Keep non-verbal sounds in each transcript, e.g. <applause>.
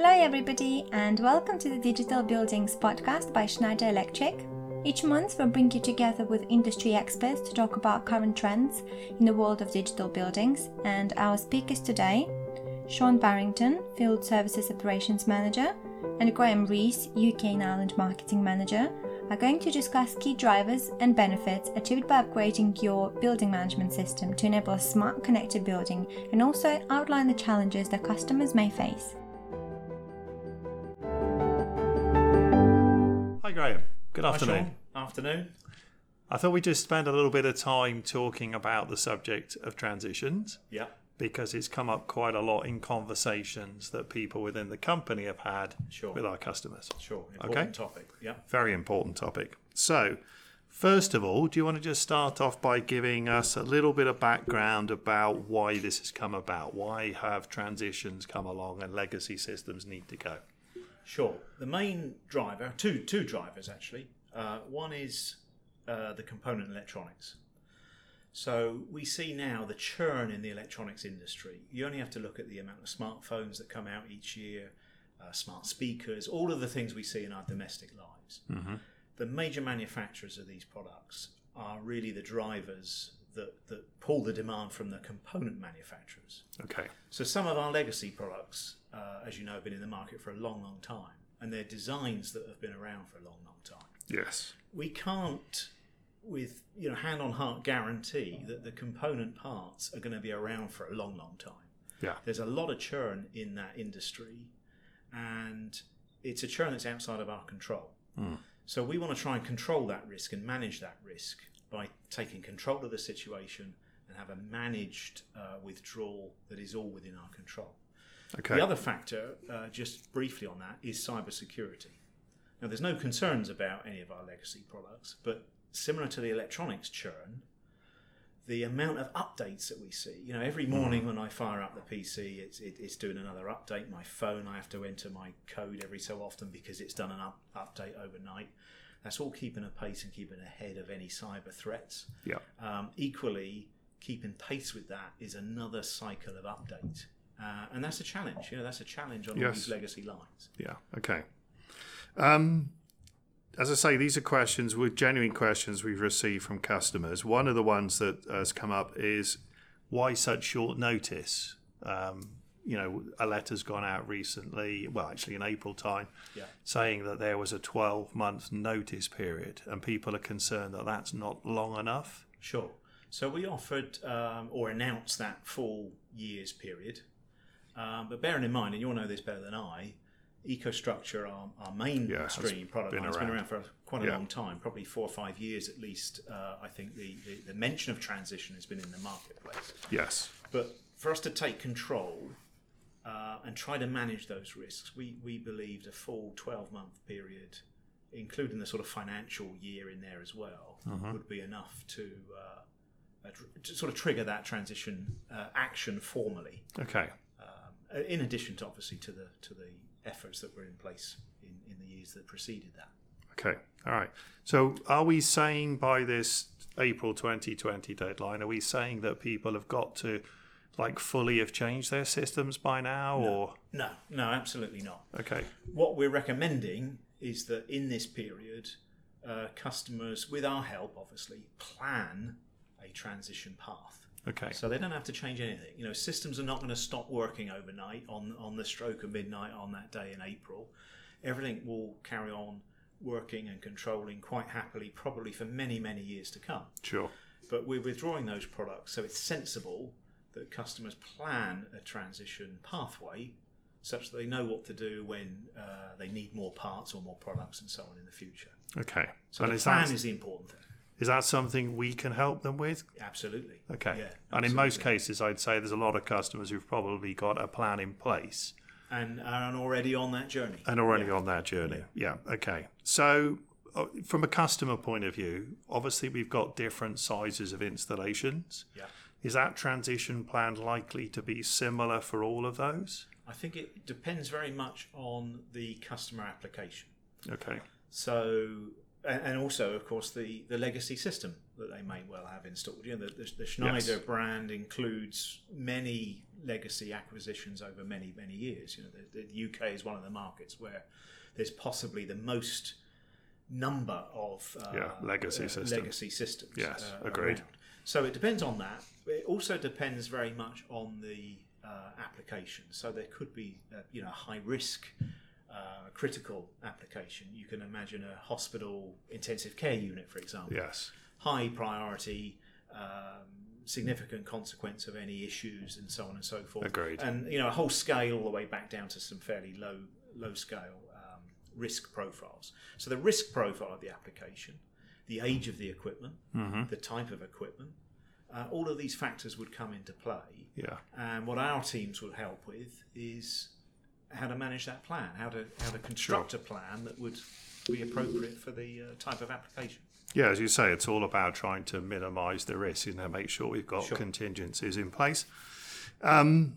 Hello, everybody, and welcome to the Digital Buildings podcast by Schneider Electric. Each month, we bring you together with industry experts to talk about current trends in the world of digital buildings. And our speakers today Sean Barrington, Field Services Operations Manager, and Graham Rees, UK and Ireland Marketing Manager, are going to discuss key drivers and benefits achieved by upgrading your building management system to enable a smart connected building and also outline the challenges that customers may face. Graham. Good Hi, afternoon. Sean. Afternoon. I thought we'd just spend a little bit of time talking about the subject of transitions Yeah. because it's come up quite a lot in conversations that people within the company have had Sure. with our customers. Sure. Important Okay. topic. Yeah. Very important topic. So, first of all, do you want to just start off by giving us a little bit of background about why this has come about? Why have transitions come along and legacy systems need to go? Sure. The main driver, two two drivers actually. Uh, one is uh, the component electronics. So we see now the churn in the electronics industry. You only have to look at the amount of smartphones that come out each year, uh, smart speakers, all of the things we see in our domestic lives. The major manufacturers of these products are really the drivers that, that pull the demand from the component manufacturers. Okay. So some of our legacy products, uh, as you know, have been in the market for a long, long time, and they're designs that have been around for a long, long time. Yes. We can't, with you know, hand on heart, guarantee that the component parts are going to be around for a long, long time. Yeah. There's a lot of churn in that industry, and it's a churn that's outside of our control. So we want to try and control that risk and manage that risk by taking control of the situation and have a managed uh, withdrawal that is all within our control. Okay. The other factor, uh, just briefly on that, is cybersecurity. Now, there's no concerns about any of our legacy products, but similar to the electronics churn, the amount of updates that we see, you know, every morning when I fire up the PC, it's, it, it's doing another update. My phone, I have to enter my code every so often because it's done an up, update overnight. That's all keeping a pace and keeping ahead of any cyber threats. yeah. Um, equally, keeping pace with that is another cycle of update. Uh, and that's a challenge. You know, that's a challenge on all these legacy lines. Yeah. Okay. Um, as I say, these are questions with genuine questions we've received from customers. One of the ones that has come up is why such short notice? Um, you know, a letter's gone out recently, well, actually in April time, Yeah. saying that there was a 12 month notice period, and people are concerned that that's not long enough. Sure. So we offered um, or announced that full year's period. Um, but bearing in mind, and you'll know this better than I, EcoStruxure, our, our mainstream Yeah, product been line, has been around. for quite a Yeah. long time, probably four or five years at least. Uh, I think the, the, the mention of transition has been in the marketplace. Yes. But for us to take control uh, and try to manage those risks, we, we believed a full 12 month period, including the sort of financial year in there as well, would be enough to, uh, uh, to sort of trigger that transition uh, action formally. Okay. Um, in addition to obviously to the to the efforts that were in place in, in the years that preceded that. Okay. All right. So are we saying by this April 2020 deadline, are we saying that people have got to like fully have changed their systems by now or No, no, absolutely not. okay. what we're recommending is that in this period, uh, customers, with our help, obviously, plan a transition path. Okay. So they don't have to change anything. You know, systems are not going to stop working overnight on on the stroke of midnight on that day in April. Everything will carry on working and controlling quite happily, probably for many many years to come. Sure. But we're withdrawing those products, so it's sensible that customers plan a transition pathway such that they know what to do when uh, they need more parts or more products and so on in the future. Okay. So and the is plan that is the important thing. is that something we can help them with? Absolutely. Okay. Yeah, and in most cases I'd say there's a lot of customers who've probably got a plan in place And are already on that journey. and already Yeah. on that journey. Yeah. Okay. So, uh, from a customer point of view, obviously we've got different sizes of installations. Yeah. Is that transition plan likely to be similar for all of those? I think it depends very much on the customer application. Okay. So, and, also, of course, the, the legacy system that they may well have installed. You know, the, the, the Schneider Yes. brand includes many legacy acquisitions over many many years. You know, the, the UK is one of the markets where there's possibly the most number of uh, Yeah, legacy uh, systems. legacy systems. Yes, uh, agreed. around. So it depends on that. It also depends very much on the uh, application. So there could be, uh, you know, high risk, uh, critical application. You can imagine a hospital intensive care unit, for example Yes. high priority, um, significant consequence of any issues, and so on and so forth. Agreed. And you know, a whole scale all the way back down to some fairly low low scale um, risk profiles. So the risk profile of the application, the age of the equipment, the type of equipment. Uh, all of these factors would come into play, Yeah. and what our teams would help with is how to manage that plan, how to how to construct a plan that would be appropriate for the uh, type of application. Yeah, as you say, it's all about trying to minimise the risk, you know, make sure we've got Sure. contingencies in place. Um,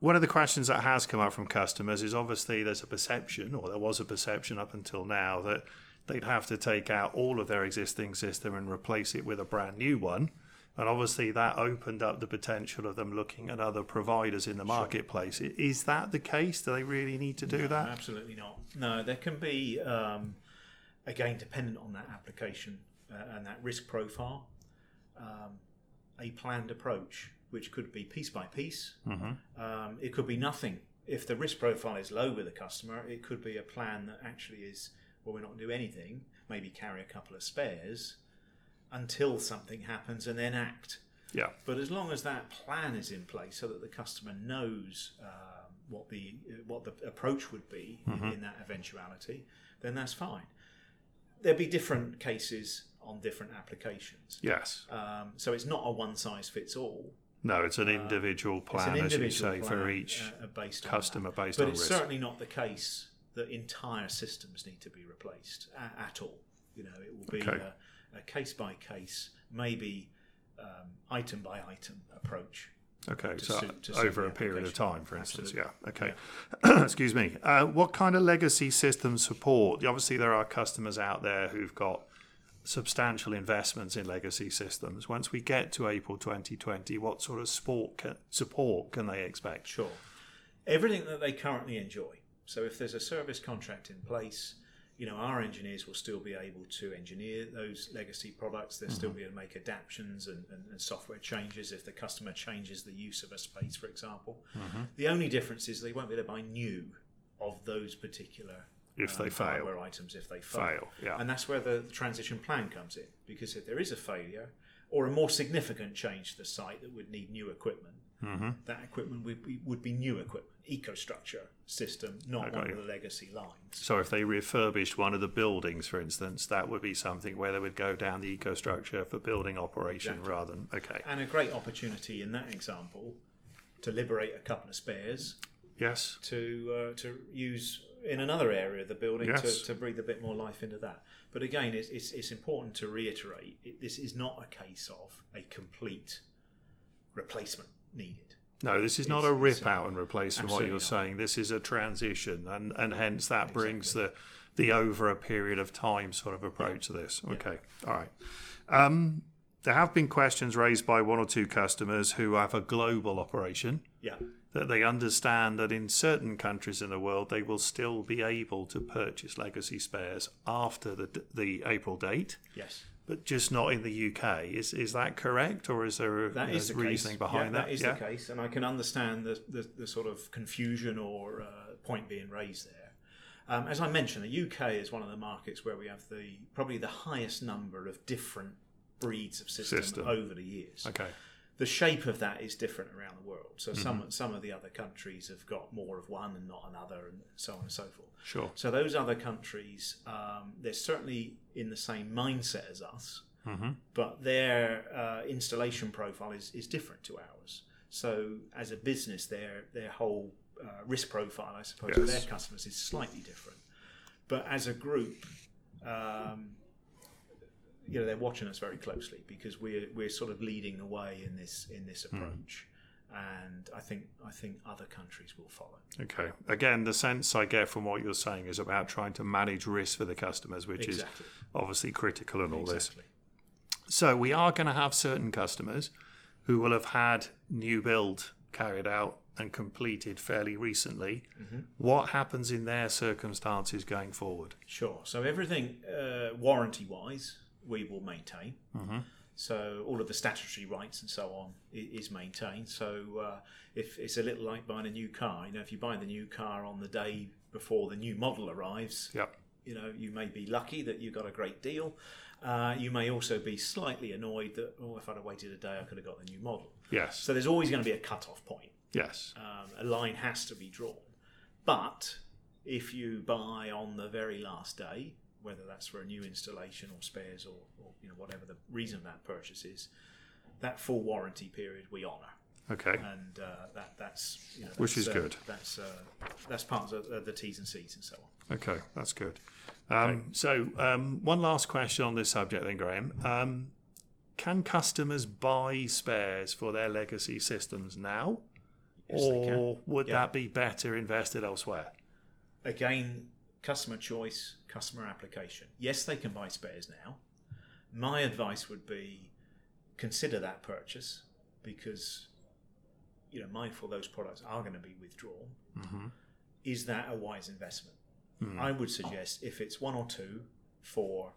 one of the questions that has come up from customers is obviously there's a perception, or there was a perception up until now, that they'd have to take out all of their existing system and replace it with a brand new one. And obviously, that opened up the potential of them looking at other providers in the marketplace. Is that the case? Do they really need to do that? Absolutely not. No, there can be, um, again, dependent on that application uh, and that risk profile, um, a planned approach, which could be piece by piece. Um, it could be nothing. If the risk profile is low with a customer, it could be a plan that actually is, well, we're not going to do anything, maybe carry a couple of spares until something happens and then act. Yeah. But as long as that plan is in place, so that the customer knows um, what the what the approach would be in, in that eventuality, then that's fine. There'd be different cases on different applications, Yes. um, so it's not a one size fits all. No, it's an individual It's plan, an as you individual say, for each uh, based on customer based but on it's risk. certainly not the case that entire systems need to be replaced at, at all. You know, it will be Okay. a, a case by case, maybe um, item by item approach. Okay, so suit- over a period of time, for instance. Absolutely. Yeah. Okay. <clears throat> Excuse me. Uh, what kind of legacy system support? Obviously, there are customers out there who've got substantial investments in legacy systems. Once we get to April 2020, what sort of sport can, support can they expect? Sure. Everything that they currently enjoy. So if there's a service contract in place, you know, our engineers will still be able to engineer those legacy products. They'll still be able to make adaptations and, and, and software changes if the customer changes the use of a space, for example. The only difference is they won't be able to buy new of those particular If they um, fail. hardware items if they fail. Fail, yeah. And that's where the transition plan comes in. Because if there is a failure or a more significant change to the site that would need new equipment, Mm-hmm. that equipment would be, would be new equipment, EcoStruxure system, not got one of the legacy lines. So, if they refurbished one of the buildings, for instance, that would be something where they would go down the EcoStruxure for building operation Exactly. rather than. Okay. And a great opportunity in that example to liberate a couple of spares Yes. to uh, to use in another area of the building Yes. to, to breathe a bit more life into that. But again, it's, it's, it's important to reiterate it, this is not a case of a complete replacement needed. No, this is not a rip out and replace from what you're not. saying. This is a transition, and, and hence that brings the the over a period of time sort of approach to this. Okay, all right. Um, there have been questions raised by one or two customers who have a global operation Yeah, that they understand that in certain countries in the world they will still be able to purchase legacy spares after the the April date. yes. But just not in the UK. Is is that correct, or is there a That you know, is the reasoning case. behind yeah, that? That is yeah. the case, and I can understand the, the, the sort of confusion or uh, point being raised there. Um, as I mentioned, the UK is one of the markets where we have the probably the highest number of different breeds of system, System. over the years. Okay. The shape of that is different around the world. So Mm-hmm. some some of the other countries have got more of one and not another, and so on and so forth. Sure. So those other countries, um, they're certainly in the same mindset as us, Mm-hmm. but their uh, installation profile is, is different to ours. So as a business, their their whole uh, risk profile, I suppose, Yes. their customers is slightly different. But as a group, um, you know, they're watching us very closely because we're we're sort of leading the way in this in this Hmm. approach. And I think I think other countries will follow. Okay. Again, the sense I get from what you're saying is about trying to manage risk for the customers, which Exactly. is obviously critical in all this. So we are going to have certain customers who will have had new build carried out and completed fairly recently. What happens in their circumstances going forward? Sure. So everything uh, warranty wise, we will maintain. So all of the statutory rights and so on is maintained. So uh, if it's a little like buying a new car, you know, if you buy the new car on the day before the new model arrives, Yep. you know, you may be lucky that you got a great deal. Uh, you may also be slightly annoyed that, oh, if I'd have waited a day, I could have got the new model. Yes. So there's always going to be a cut-off point yes. um, a line has to be drawn. But if you buy on the very last day, whether that's for a new installation or spares or, or you know whatever the reason of that purchase is, that full warranty period we honour, Okay. and uh, that that's you know, Which is uh, good. That's uh, that's part of the, the T's and C's and so on. Okay, that's good. Um, So, um, one last question on this subject, then, Graham. Um, can customers buy spares for their legacy systems now, Yes, or would Yeah. that be better invested elsewhere? Again, customer choice, customer application. Yes, they can buy spares now. My advice would be consider that purchase because you know mindful those products are going to be withdrawn. Mm-hmm. Is that a wise investment? Hmm. I would suggest if it's one or two for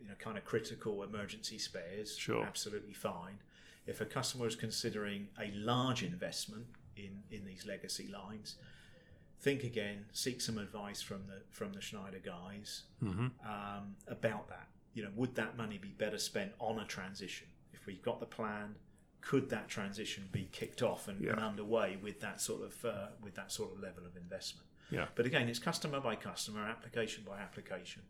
you know kind of critical emergency spares, Sure. absolutely fine. If a customer is considering a large investment in in these legacy lines, think again, seek some advice from the from the Schneider guys Mm-hmm. um, about that. You know, would that money be better spent on a transition? If we've got the plan, could that transition be kicked off and, and underway with that sort of uh, with that sort of level of investment? Yeah. But again, it's customer by customer, application by application.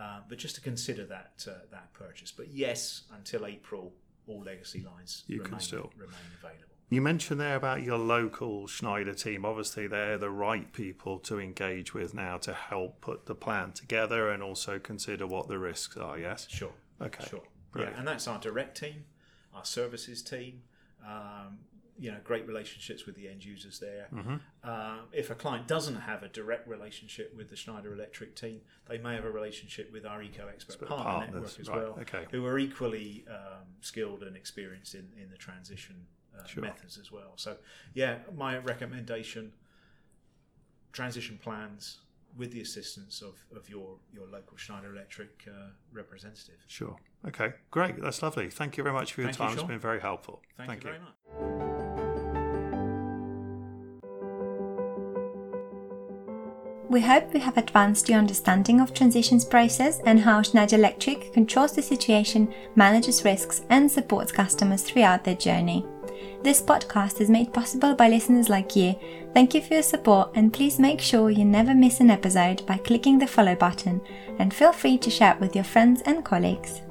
Uh, but just to consider that uh, that purchase. But yes, until April, all legacy lines You can still- remain available. You mentioned there about your local Schneider team. Obviously, they're the right people to engage with now to help put the plan together and also consider what the risks are. Yes. Sure. Okay. Sure. Yeah, and that's our direct team, our services team. Um, you know, great relationships with the end users there. Mm-hmm. Uh, if a client doesn't have a direct relationship with the Schneider Electric team, they may have a relationship with our EcoXpert Expert Partner partners, Network as right, well, okay. who are equally um, skilled and experienced in, in the transition uh, Sure. methods as well. So, yeah, my recommendation: transition plans with the assistance of, of your, your local Schneider Electric uh, representative. Sure. Okay. Great. That's lovely. Thank you very much for your Thank you, time. It's Sean. been very helpful. Thank, you very much. We hope we have advanced your understanding of transitions process and how Schneider Electric controls the situation, manages risks, and supports customers throughout their journey. This podcast is made possible by listeners like you. Thank you for your support and please make sure you never miss an episode by clicking the follow button and feel free to share it with your friends and colleagues.